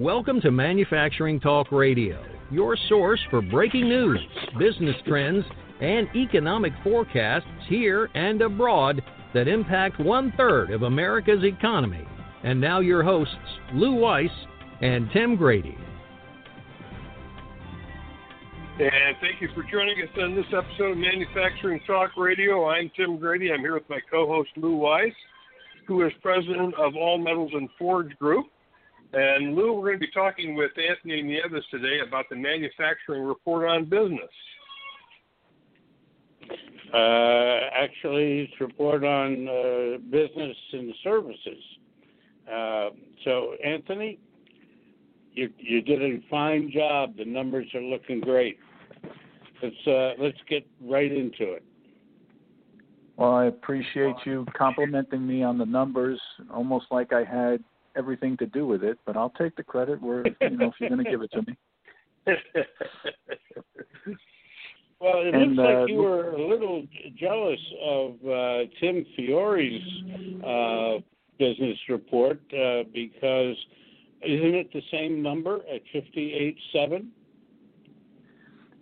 Welcome to Manufacturing Talk Radio, your source for breaking news, business trends, and economic forecasts here and abroad that impact one third of America's economy. And now, your hosts, Lou Weiss and Tim Grady. And thank you for joining us on this episode of Manufacturing Talk Radio. I'm Tim Grady. I'm here with my co host, Lou Weiss, who is president of All Metals and Forge Group. And Lou, we're going to be talking with Anthony Nieves today about the manufacturing report on business. Uh, actually, it's report on uh, business and services. Uh, so, Anthony, you you did a fine job. The numbers are looking great. Let's uh, let's get right into it. Well, I appreciate you complimenting me on the numbers, almost like I had everything to do with it. But I'll take the credit where you know if you're going to give it to me. well, it And, looks uh, like you were a little jealous of uh, Tim Fiore's uh, business report uh, because isn't it the same number at fifty-eight seven?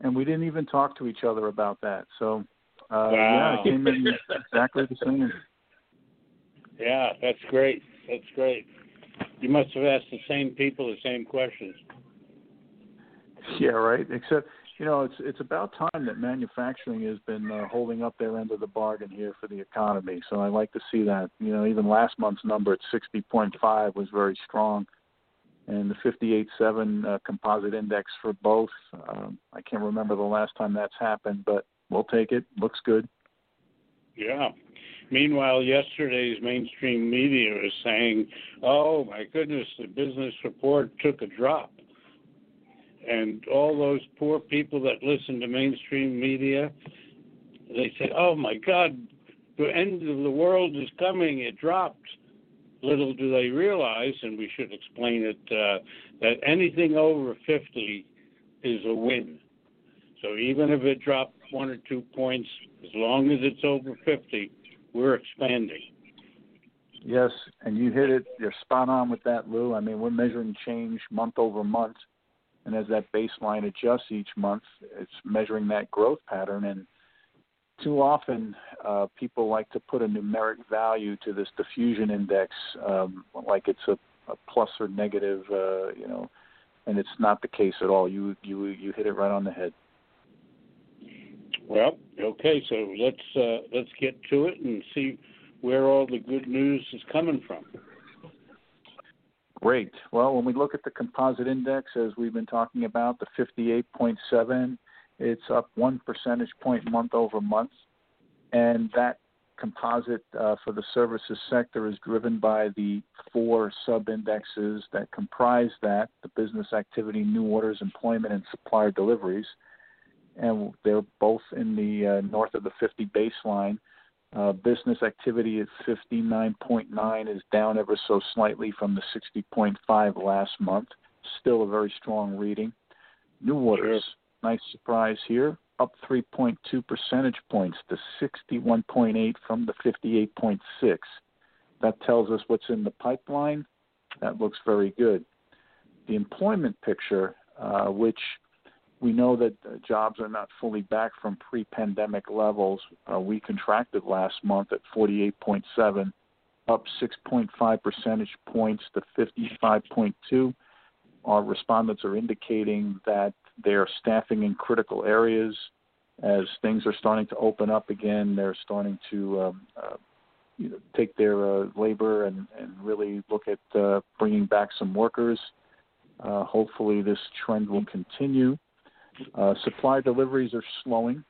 And we didn't even talk to each other about that. So uh, Wow. yeah, it came in exactly the same. Yeah, that's great. That's great. You must have asked the same people the same questions. Yeah, right. Except, you know, it's it's about time that manufacturing has been uh, holding up their end of the bargain here for the economy. So I like to see that. You know, even last month's number at 60.5 was very strong, and the 58.7 uh, composite index for both. Um, I can't remember the last time that's happened, but we'll take it. Looks good. Yeah. Meanwhile, yesterday's mainstream media was saying, "Oh my goodness, the business report took a drop," and all those poor people that listen to mainstream media, they say, "Oh my God, the end of the world is coming. It dropped." Little do they realize, and we should explain it, uh, that anything over 50 is a win. So even if it dropped one or two points, as long as it's over 50, we're expanding. Yes, and you hit it. You're spot on with that, Lou. I mean, we're measuring change month over month, and as that baseline adjusts each month, it's measuring that growth pattern. And too often, uh, people like to put a numeric value to this diffusion index, um, like it's a, a plus or negative, uh, you know, and it's not the case at all. You you you hit it right on the head. Well, okay, so let's uh, let's get to it and see where all the good news is coming from. Great. Well, when we look at the composite index, as we've been talking about, the 58.7, it's up one percentage point month over month. And that composite uh, for the services sector is driven by the four sub indexes that comprise that the business activity, new orders, employment, and supplier deliveries. And they're both in the uh, north of the 50 baseline. Uh, business activity at 59.9 is down ever so slightly from the 60.5 last month. Still a very strong reading. New orders, nice surprise here, up 3.2 percentage points to 61.8 from the 58.6. That tells us what's in the pipeline. That looks very good. The employment picture, uh, which we know that uh, jobs are not fully back from pre-pandemic levels. Uh, we contracted last month at 48.7, up 6.5 percentage points to 55.2. Our respondents are indicating that they are staffing in critical areas. As things are starting to open up again, they're starting to um, uh, you know, take their uh, labor and, and really look at uh, bringing back some workers. Uh, hopefully, this trend will continue. Uh, supply deliveries are slowing,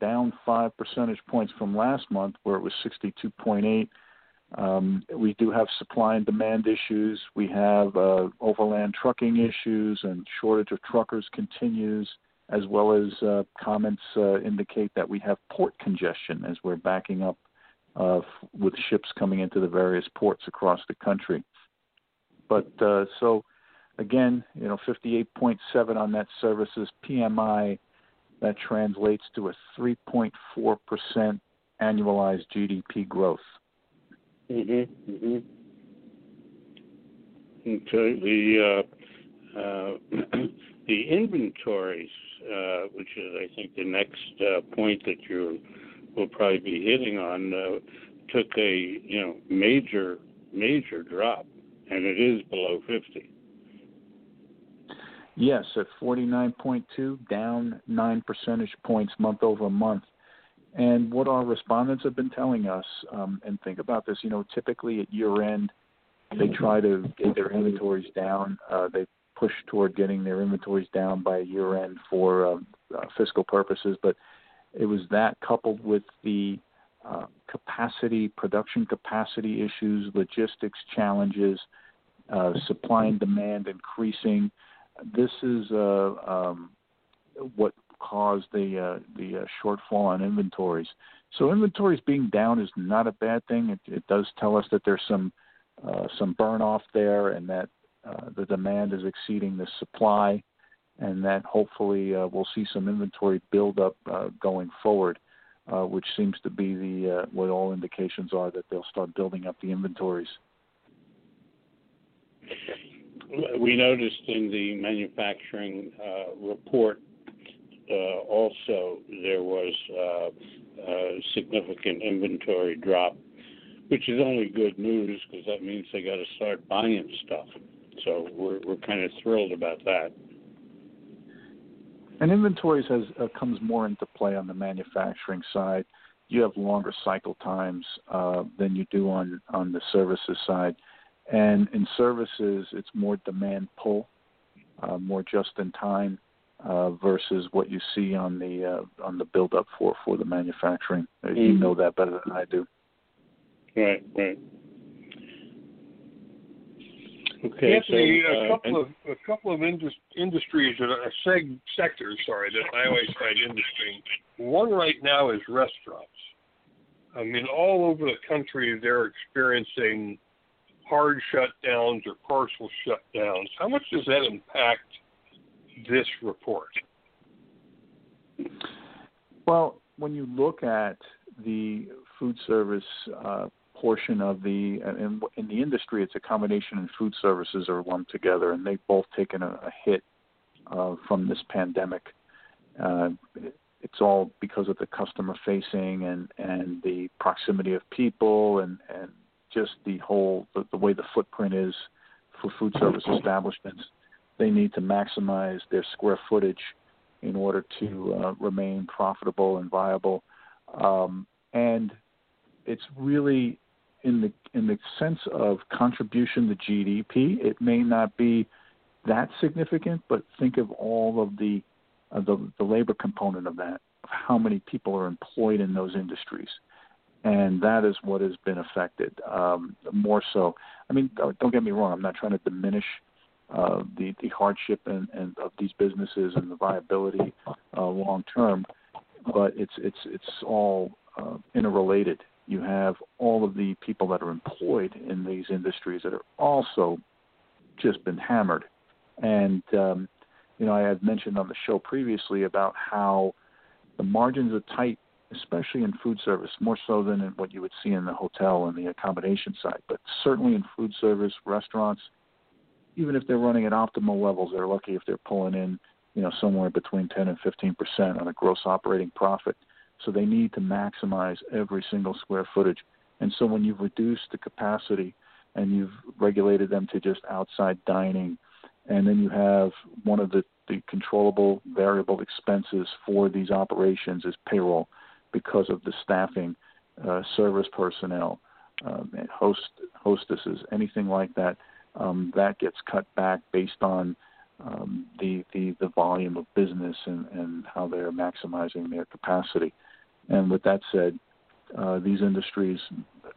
down five percentage points from last month, where it was 62.8. Um, we do have supply and demand issues. We have uh, overland trucking issues, and shortage of truckers continues, as well as uh, comments uh, indicate that we have port congestion as we're backing up uh, f- with ships coming into the various ports across the country. But uh, so again, you know, 58.7 on that services PMI. That translates to a 3.4 percent annualized GDP growth. Mm-hmm. mm-hmm. Okay. The uh, uh, the inventories, uh, which is, I think, the next uh, point that you will probably be hitting on, uh, took a you know major major drop, and it is below 50. Yes, at 49.2, down nine percentage points month over month. And what our respondents have been telling us, um, and think about this, you know, typically at year end, they try to get their inventories down. Uh, they push toward getting their inventories down by year end for uh, uh, fiscal purposes, but it was that coupled with the uh, capacity, production capacity issues, logistics challenges, uh, supply and demand increasing. This is uh, um, what caused the uh, the uh, shortfall on inventories. So inventories being down is not a bad thing. It, it does tell us that there's some uh, some burn off there, and that uh, the demand is exceeding the supply, and that hopefully uh, we'll see some inventory build up uh, going forward, uh, which seems to be the uh, what all indications are that they'll start building up the inventories. We noticed in the manufacturing uh, report uh, also there was uh, a significant inventory drop, which is only good news because that means they got to start buying stuff. So we're we're kind of thrilled about that. And inventories has uh, comes more into play on the manufacturing side. You have longer cycle times uh, than you do on on the services side, and in services it's more demand pull, uh, more just in time uh, versus what you see on the uh, on the build up for for the manufacturing. Mm-hmm. You know that better than I do. Right, right. Okay, Anthony, so, uh, a couple of a couple of indus- industries that are seg- sectors, sorry, that I always find interesting. One right now is restaurants. I mean, all over the country, they're experiencing hard shutdowns or partial shutdowns. How much does that impact this report? Well, when you look at the food service uh, portion of the in, in the industry, it's a combination, and food services are lumped together, and they've both taken a, a hit uh, from this pandemic. Uh, it's all because of the customer facing and and the proximity of people and and just the whole the, the way the footprint is for food service establishments they need to maximize their square footage in order to uh, remain profitable and viable. Um, and it's really in the in the sense of contribution to GDP, it may not be that significant, but think of all of the uh, the, the labor component of that, of how many people are employed in those industries, and that is what has been affected um, more so. I mean, don't get me wrong, I'm not trying to diminish uh, the the hardship and, and of these businesses and the viability uh, long term. But it's it's it's all uh, interrelated. You have all of the people that are employed in these industries that are also just been hammered. And um, you know, I had mentioned on the show previously about how the margins are tight, especially in food service, more so than in what you would see in the hotel and the accommodation side. But certainly in food service, restaurants, even if they're running at optimal levels, they're lucky if they're pulling in, you know, somewhere between 10 and 15 percent on a gross operating profit. So they need to maximize every single square footage. And so when you've reduced the capacity and you've regulated them to just outside dining, and then you have one of the, the controllable variable expenses for these operations is payroll because of the staffing, uh, service personnel, um, host hostesses, anything like that um, that gets cut back based on um, the, the the volume of business and, and how they're maximizing their capacity. And with that said, uh, these industries,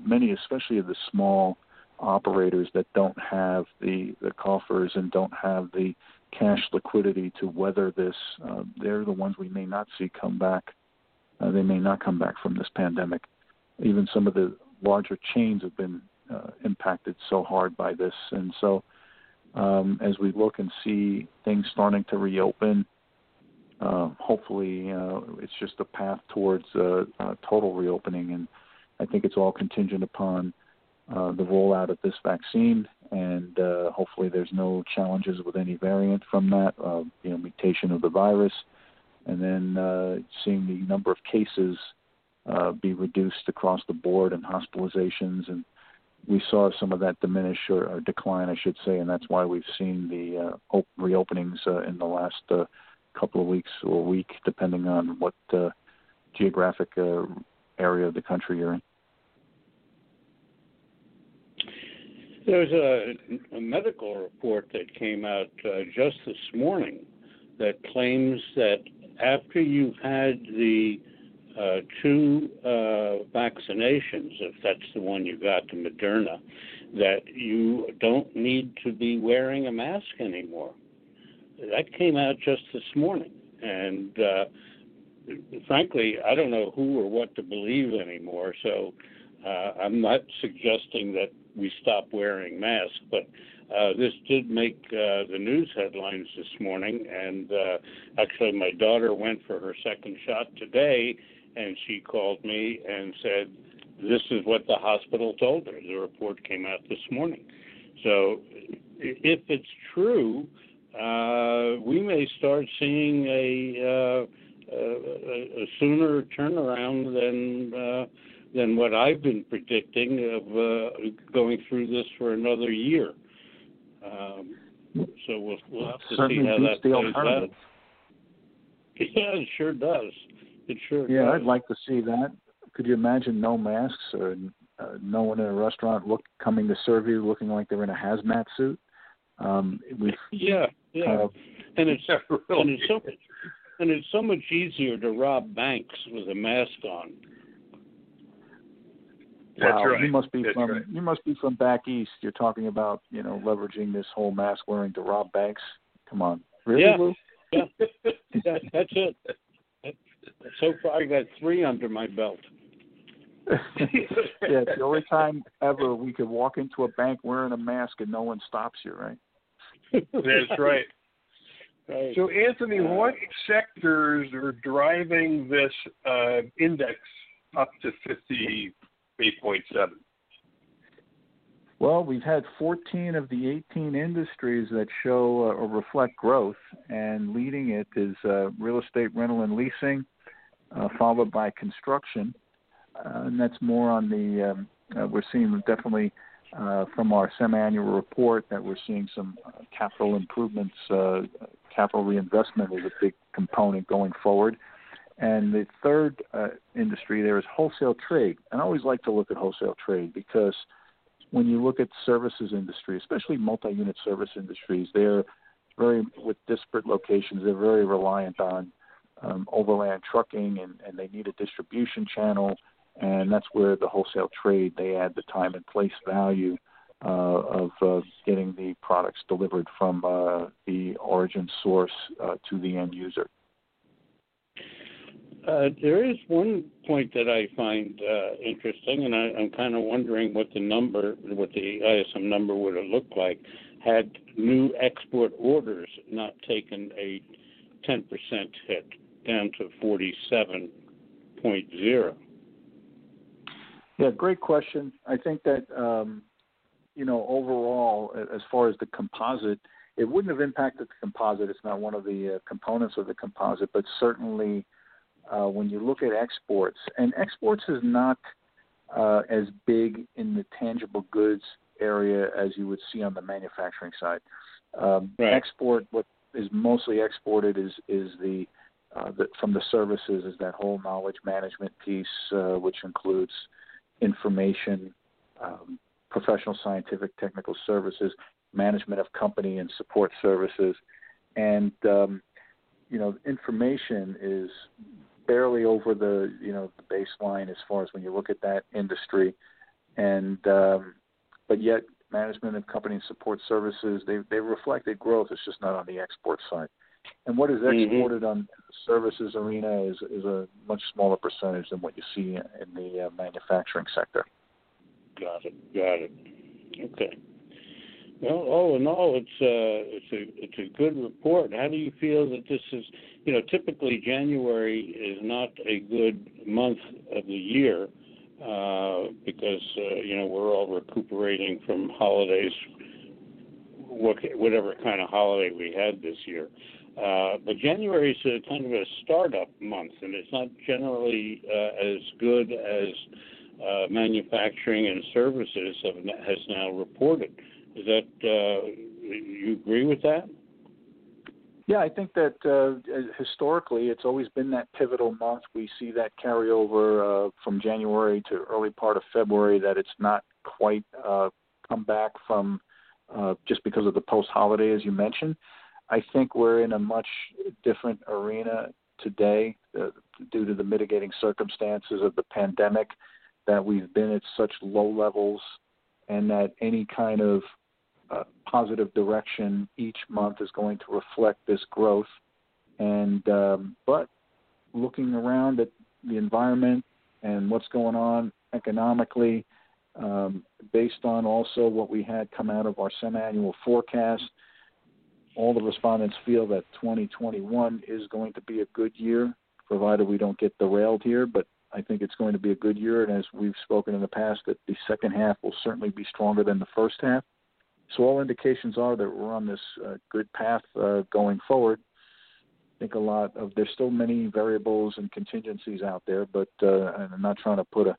many, especially the small operators that don't have the the coffers and don't have the cash liquidity to weather this, uh, they're the ones we may not see come back. Uh, they may not come back from this pandemic. Even some of the larger chains have been uh, impacted so hard by this. And so, um, as we look and see things starting to reopen, uh, hopefully uh, it's just a path towards uh, total reopening. And I think it's all contingent upon uh, the rollout of this vaccine and uh, hopefully there's no challenges with any variant from that, uh, you know, mutation of the virus, and then uh, seeing the number of cases uh, be reduced across the board and hospitalizations, and we saw some of that diminish or, or decline, I should say, and that's why we've seen the uh, op- reopenings uh, in the last uh, couple of weeks or week, depending on what uh, geographic uh, area of the country you're in. There's a, a medical report that came out uh, just this morning that claims that after you've had the uh, two uh, vaccinations, if that's the one you got, the Moderna, that you don't need to be wearing a mask anymore. That came out just this morning, and uh, frankly, I don't know who or what to believe anymore. So uh, I'm not suggesting that we stop wearing masks, but uh, this did make uh, the news headlines this morning. And uh, actually, my daughter went for her second shot today, and she called me and said, This is what the hospital told her. The report came out this morning. So if it's true, uh, we may start seeing a, uh, a, sooner turnaround than than what I've been predicting of uh, going through this for another year. Um, so we'll, we'll have to Certainly see how that plays out. Yeah, it sure does. It sure yeah, does. I'd like to see that. Could you imagine no masks or uh, no one in a restaurant look coming to serve you looking like they're in a hazmat suit? Um, we've yeah, yeah, kind of, and it's really. and it's so much and it's so much easier to rob banks with a mask on. That's wow, right. you must be That's from right. you must be from back east. You're talking about you know leveraging this whole mask wearing to rob banks. Come on, really, Yeah. Lou? Yeah, yeah that's it. That- So far, I got three under my belt. yeah, it's the only time ever we could walk into a bank wearing a mask and no one stops you, right? That's right. Right. So, Anthony, what sectors are driving this uh, index up to 58.7? Well, we've had 14 of the 18 industries that show uh, or reflect growth, and leading it is uh, real estate, rental, and leasing, uh, followed by construction, uh, and that's more on the. Um, uh, we're seeing definitely uh, from our semi-annual report that we're seeing some capital improvements, uh, capital reinvestment is a big component going forward. And the third uh, industry there is wholesale trade. And I always like to look at wholesale trade because when you look at services industry, especially multi-unit service industries, they're very with disparate locations. They're very reliant on um, overland trucking, and, and they need a distribution channel. And that's where the wholesale trade they add the time and place value uh, of uh, getting the products delivered from uh, the origin source uh, to the end user. Uh, there is one point that I find uh, interesting, and I, I'm kind of wondering what the number, what the ISM number would have looked like had new export orders not taken a 10% hit down to 47.0. Yeah, great question. I think that um, you know overall, as far as the composite, it wouldn't have impacted the composite. It's not one of the uh, components of the composite, but certainly uh, when you look at exports, and exports is not uh, as big in the tangible goods area as you would see on the manufacturing side. Um, Right. Export, what is mostly exported is is the, uh, the from the services is that whole knowledge management piece, uh, which includes information, um, professional scientific technical services, management of company and support services, and um, you know information is barely over the you know the baseline as far as when you look at that industry, and um, but yet management of company and support services they they reflected growth. It's just not on the export side. And what is Mhm. exported on the services arena is is a much smaller percentage than what you see in the uh, manufacturing sector. Got it. Got it. Okay. Well, all in all, it's uh, it's a it's a good report. How do you feel that this is? You know, typically January is not a good month of the year uh, because uh, you know we're all recuperating from holidays whatever kind of holiday we had this year. Uh, but January is a kind of a startup month, and it's not generally uh, as good as uh, manufacturing and services have, has now reported. Is that uh, you agree with that? Yeah, I think that uh, historically it's always been that pivotal month. We see that carry over uh, from January to early part of February. That it's not quite uh, come back from uh, just because of the post holiday, as you mentioned. I think we're in a much different arena today uh, due to the mitigating circumstances of the pandemic, that we've been at such low levels, and that any kind of positive direction each month is going to reflect this growth. And um, but looking around at the environment and what's going on economically, um, based on also what we had come out of our semi-annual forecast all the respondents feel that 2021 is going to be a good year, provided we don't get derailed here. But I think it's going to be a good year, and as we've spoken in the past, that the second half will certainly be stronger than the first half. So all indications are that we're on this uh, good path uh, going forward. I think a lot of there's still many variables and contingencies out there, but uh, I'm not trying to put a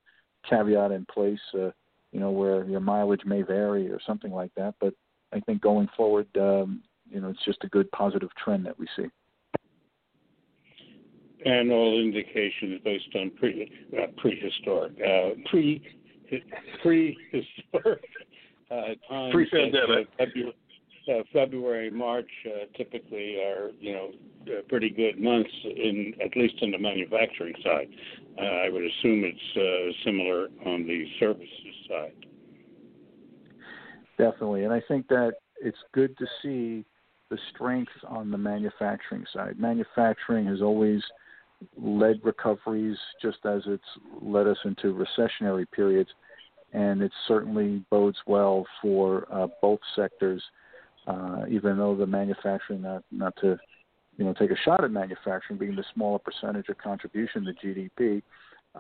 caveat in place, uh, you know, where your mileage may vary or something like that. But I think going forward, um, you know, it's just a good positive trend that we see. And all indications based on pre uh, prehistoric uh, pre prehistoric times. Pre-pandemic. Uh, February, uh, February, March uh, typically are you know uh, pretty good months in at least in the manufacturing side. Uh, I would assume it's uh, similar on the services side. Definitely, and I think that it's good to see the strength on the manufacturing side. Manufacturing has always led recoveries just as it's led us into recessionary periods, and it certainly bodes well for uh, both sectors. Uh, even though the manufacturing, not not to you know take a shot at manufacturing being the smaller percentage of contribution to GDP,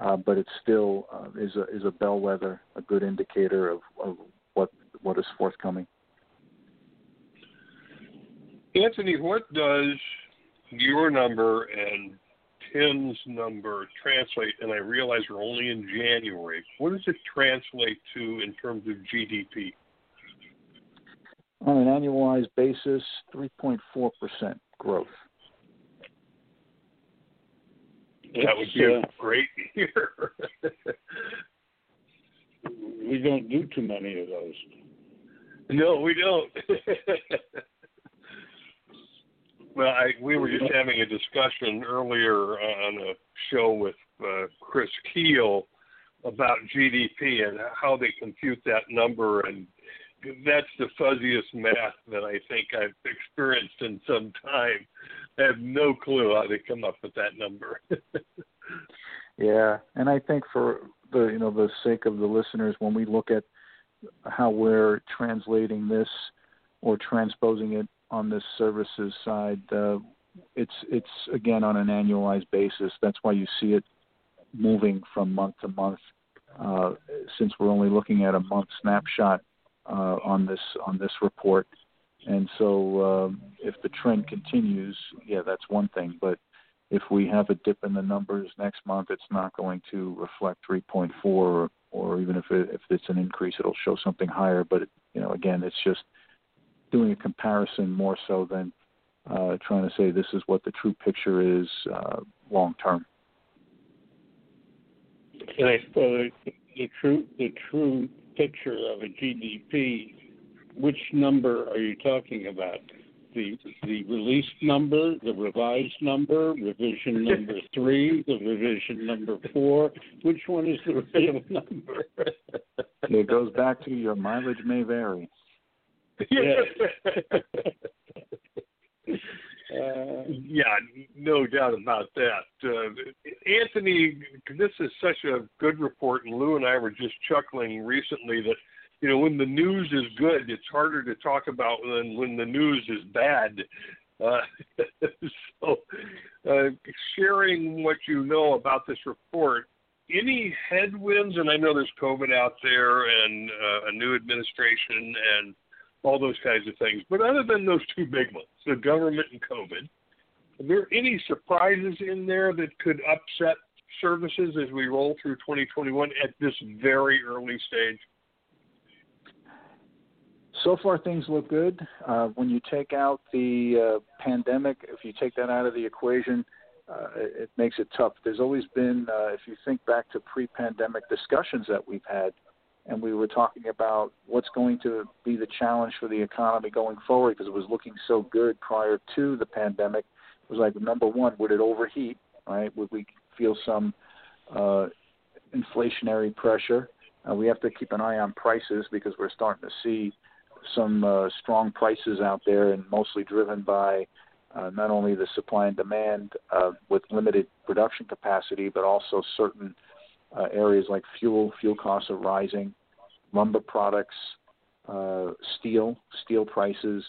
uh, but it still uh, is a is a bellwether, a good indicator of, of what what is forthcoming. Anthony, what does your number and Tim's number translate? And I realize we're only in January. What does it translate to in terms of GDP? On an annualized basis, 3.4% growth. That would be a great year. we don't do too many of those. No, we don't. Well, I, we were just having a discussion earlier on a show with uh, Chris Kuehl about GDP and how they compute that number, and that's the fuzziest math that I think I've experienced in some time. I have no clue how they come up with that number. yeah, and I think for the you know the sake of the listeners, when we look at how we're translating this or transposing it on this services side, uh, it's it's again on an annualized basis. That's why you see it moving from month to month. Uh, since we're only looking at a month snapshot uh, on this on this report, and so um, if the trend continues, yeah, that's one thing. But if we have a dip in the numbers next month, it's not going to reflect 3.4, or, or even if it, if it's an increase, it'll show something higher. But it, you know, again, it's just doing a comparison more so than uh, trying to say this is what the true picture is uh, long term. Well, the, the true the true picture of a GDP. Which number are you talking about? The the released number, the revised number, revision number three, the revision number four. Which one is the real number? it goes back to your mileage may vary. Uh, yeah, no doubt about that. Uh, Anthony, this is such a good report, and Lou and I were just chuckling recently that you know when the news is good, it's harder to talk about than when the news is bad. Uh, so, uh, sharing what you know about this report, any headwinds? And I know there's COVID out there and uh, a new administration and all those kinds of things. But other than those two big ones, the government and COVID, are there any surprises in there that could upset services as we roll through 2021 at this very early stage? So far, things look good. Uh, when you take out the uh, pandemic, if you take that out of the equation, uh, it, it makes it tough. There's always been, uh, if you think back to pre pandemic discussions that we've had, and we were talking about what's going to be the challenge for the economy going forward because it was looking so good prior to the pandemic. It was like number one, would it overheat? Right? Would we feel some uh, inflationary pressure? Uh, we have to keep an eye on prices because we're starting to see some uh, strong prices out there, and mostly driven by uh, not only the supply and demand uh, with limited production capacity, but also certain uh, areas like fuel. Fuel costs are rising, lumber products, uh, steel, steel prices.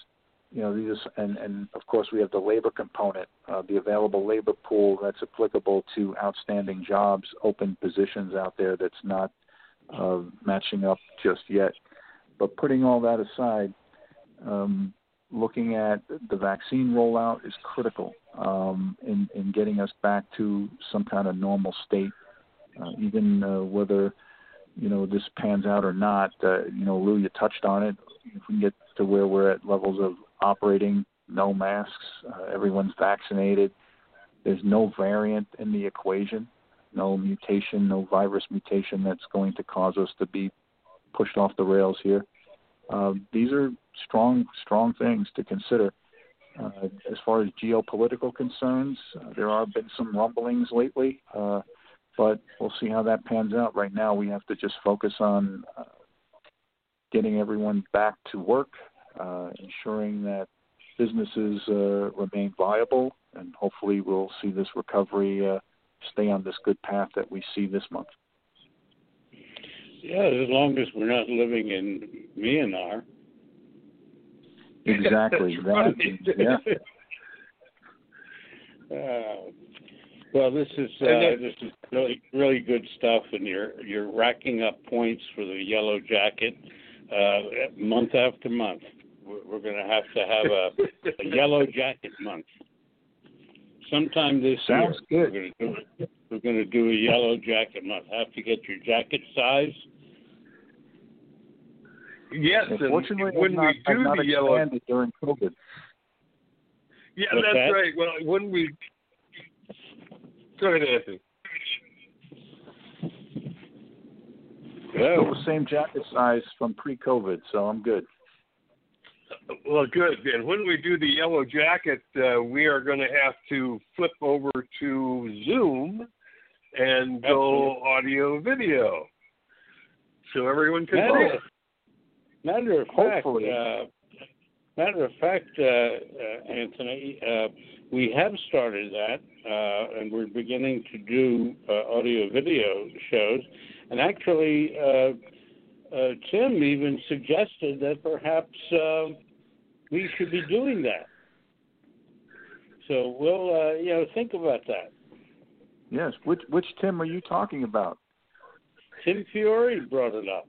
You know, these and and of course we have the labor component, uh, the available labor pool that's applicable to outstanding jobs, open positions out there that's not uh, matching up just yet. But putting all that aside, um, looking at the vaccine rollout is critical um, in, in getting us back to some kind of normal state, uh, even uh, whether you know this pans out or not. Uh, you know, Lou, you touched on it. If we can get to where we're at levels of operating, no masks, uh, everyone's vaccinated. There's no variant in the equation, no mutation, no virus mutation that's going to cause us to be pushed off the rails here. Uh, these are strong, strong things to consider. Uh, as far as geopolitical concerns, uh, there have been some rumblings lately, uh, but we'll see how that pans out. Right now, we have to just focus on uh, getting everyone back to work, uh, ensuring that businesses uh, remain viable, and hopefully, we'll see this recovery uh, stay on this good path that we see this month. Yeah, as long as we're not living in Myanmar. Exactly. that, yeah. Uh, well, this is uh, this is really really good stuff, and you're you're racking up points for the yellow jacket uh, month after month. We're, we're going to have to have a, a yellow jacket month sometime this Sounds year. good. We're going, do, we're going to do a yellow jacket month. Have to get your jacket size Yes, Unfortunately, and when not, we do not the yellow, during COVID. yeah, What's that's that? right. Well, when we go ahead, Anthony. Still the same jacket size from pre-COVID, so I'm good. Well, good. And when we do the yellow jacket, uh, we are going to have to flip over to Zoom and go audio video, so everyone can Matter, vote. matter of fact, Hopefully. uh, matter of fact, uh, uh, Anthony, uh, we have started that, uh, and we're beginning to do uh, audio video shows. And actually, uh, uh, Tim even suggested that perhaps uh, we should be doing that. So we'll, uh, you know, think about that. Yes. Which which Tim are you talking about? Tim Fiore brought it up.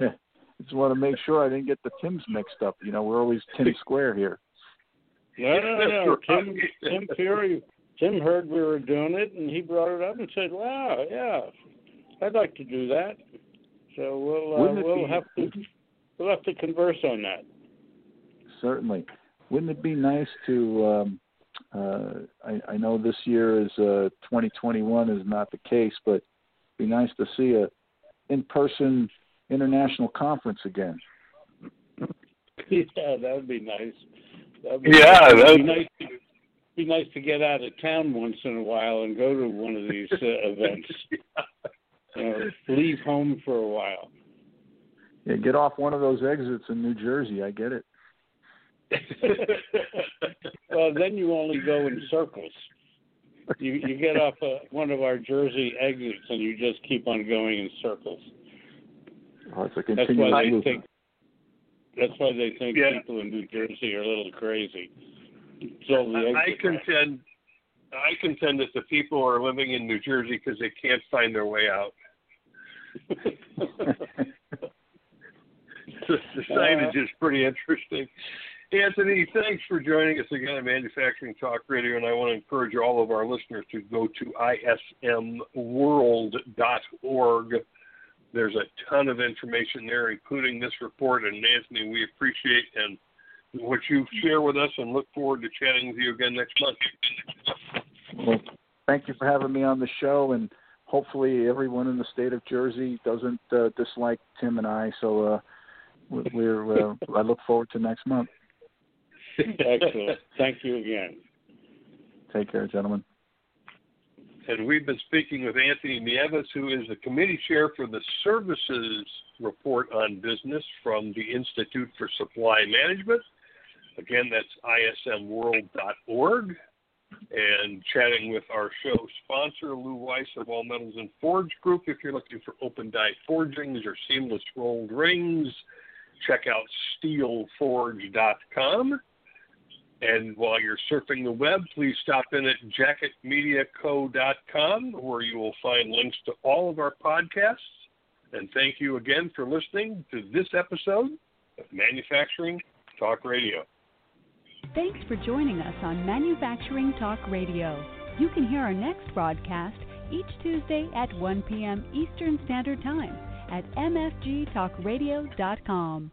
Just want to make sure I didn't get the Tims mixed up. You know, we're always Tim Square here. No, no, no. Tim, Tim Fiore, Tim heard we were doing it, and he brought it up and said, "Wow, yeah, I'd like to do that." So we'll uh, we'll be- have to we'll have to converse on that. Certainly. Wouldn't it be nice to? Um, uh, I, I know this year is uh, 2021 is not the case, but it'd be nice to see a in-person international conference again. yeah, that would be nice. That'd Yeah, it'd be nice. To, be nice to get out of town once in a while and go to one of these uh, events. You know, leave home for a while. Yeah, get off one of those exits in New Jersey. I get it. well, then you only go in circles. You you get off uh, one of our Jersey exits and you just keep on going in circles. Oh, it's a That's why they loop. think. That's why they think Yeah. people in New Jersey are a little crazy. So I contend, I contend that the people are living in New Jersey because they can't find their way out. the, the signage uh, is pretty interesting. Anthony, thanks for joining us again on Manufacturing Talk Radio, and I want to encourage all of our listeners to go to ismworld.org. There's a ton of information there, including this report, and Anthony, we appreciate and what you share with us, and look forward to chatting with you again next month. Well, thank you for having me on the show, and hopefully everyone in the state of Jersey doesn't uh, dislike Tim and I. So uh, we're uh, I look forward to next month. Excellent. Thank you again. Take care, gentlemen. And we've been speaking with Anthony Nieves, who is the committee chair for the Services Report on Business from the Institute for Supply Management. Again, that's ismworld.org. And chatting with our show sponsor, Lou Weiss of All Metals and Forge Group. If you're looking for open die forgings or seamless rolled rings, check out steelforge.com. And while you're surfing the web, please stop in at jacketmediaco.com where you will find links to all of our podcasts. And thank you again for listening to this episode of Manufacturing Talk Radio. Thanks for joining us on Manufacturing Talk Radio. You can hear our next broadcast each Tuesday at 1 p.m. Eastern Standard Time at mfgtalkradio.com.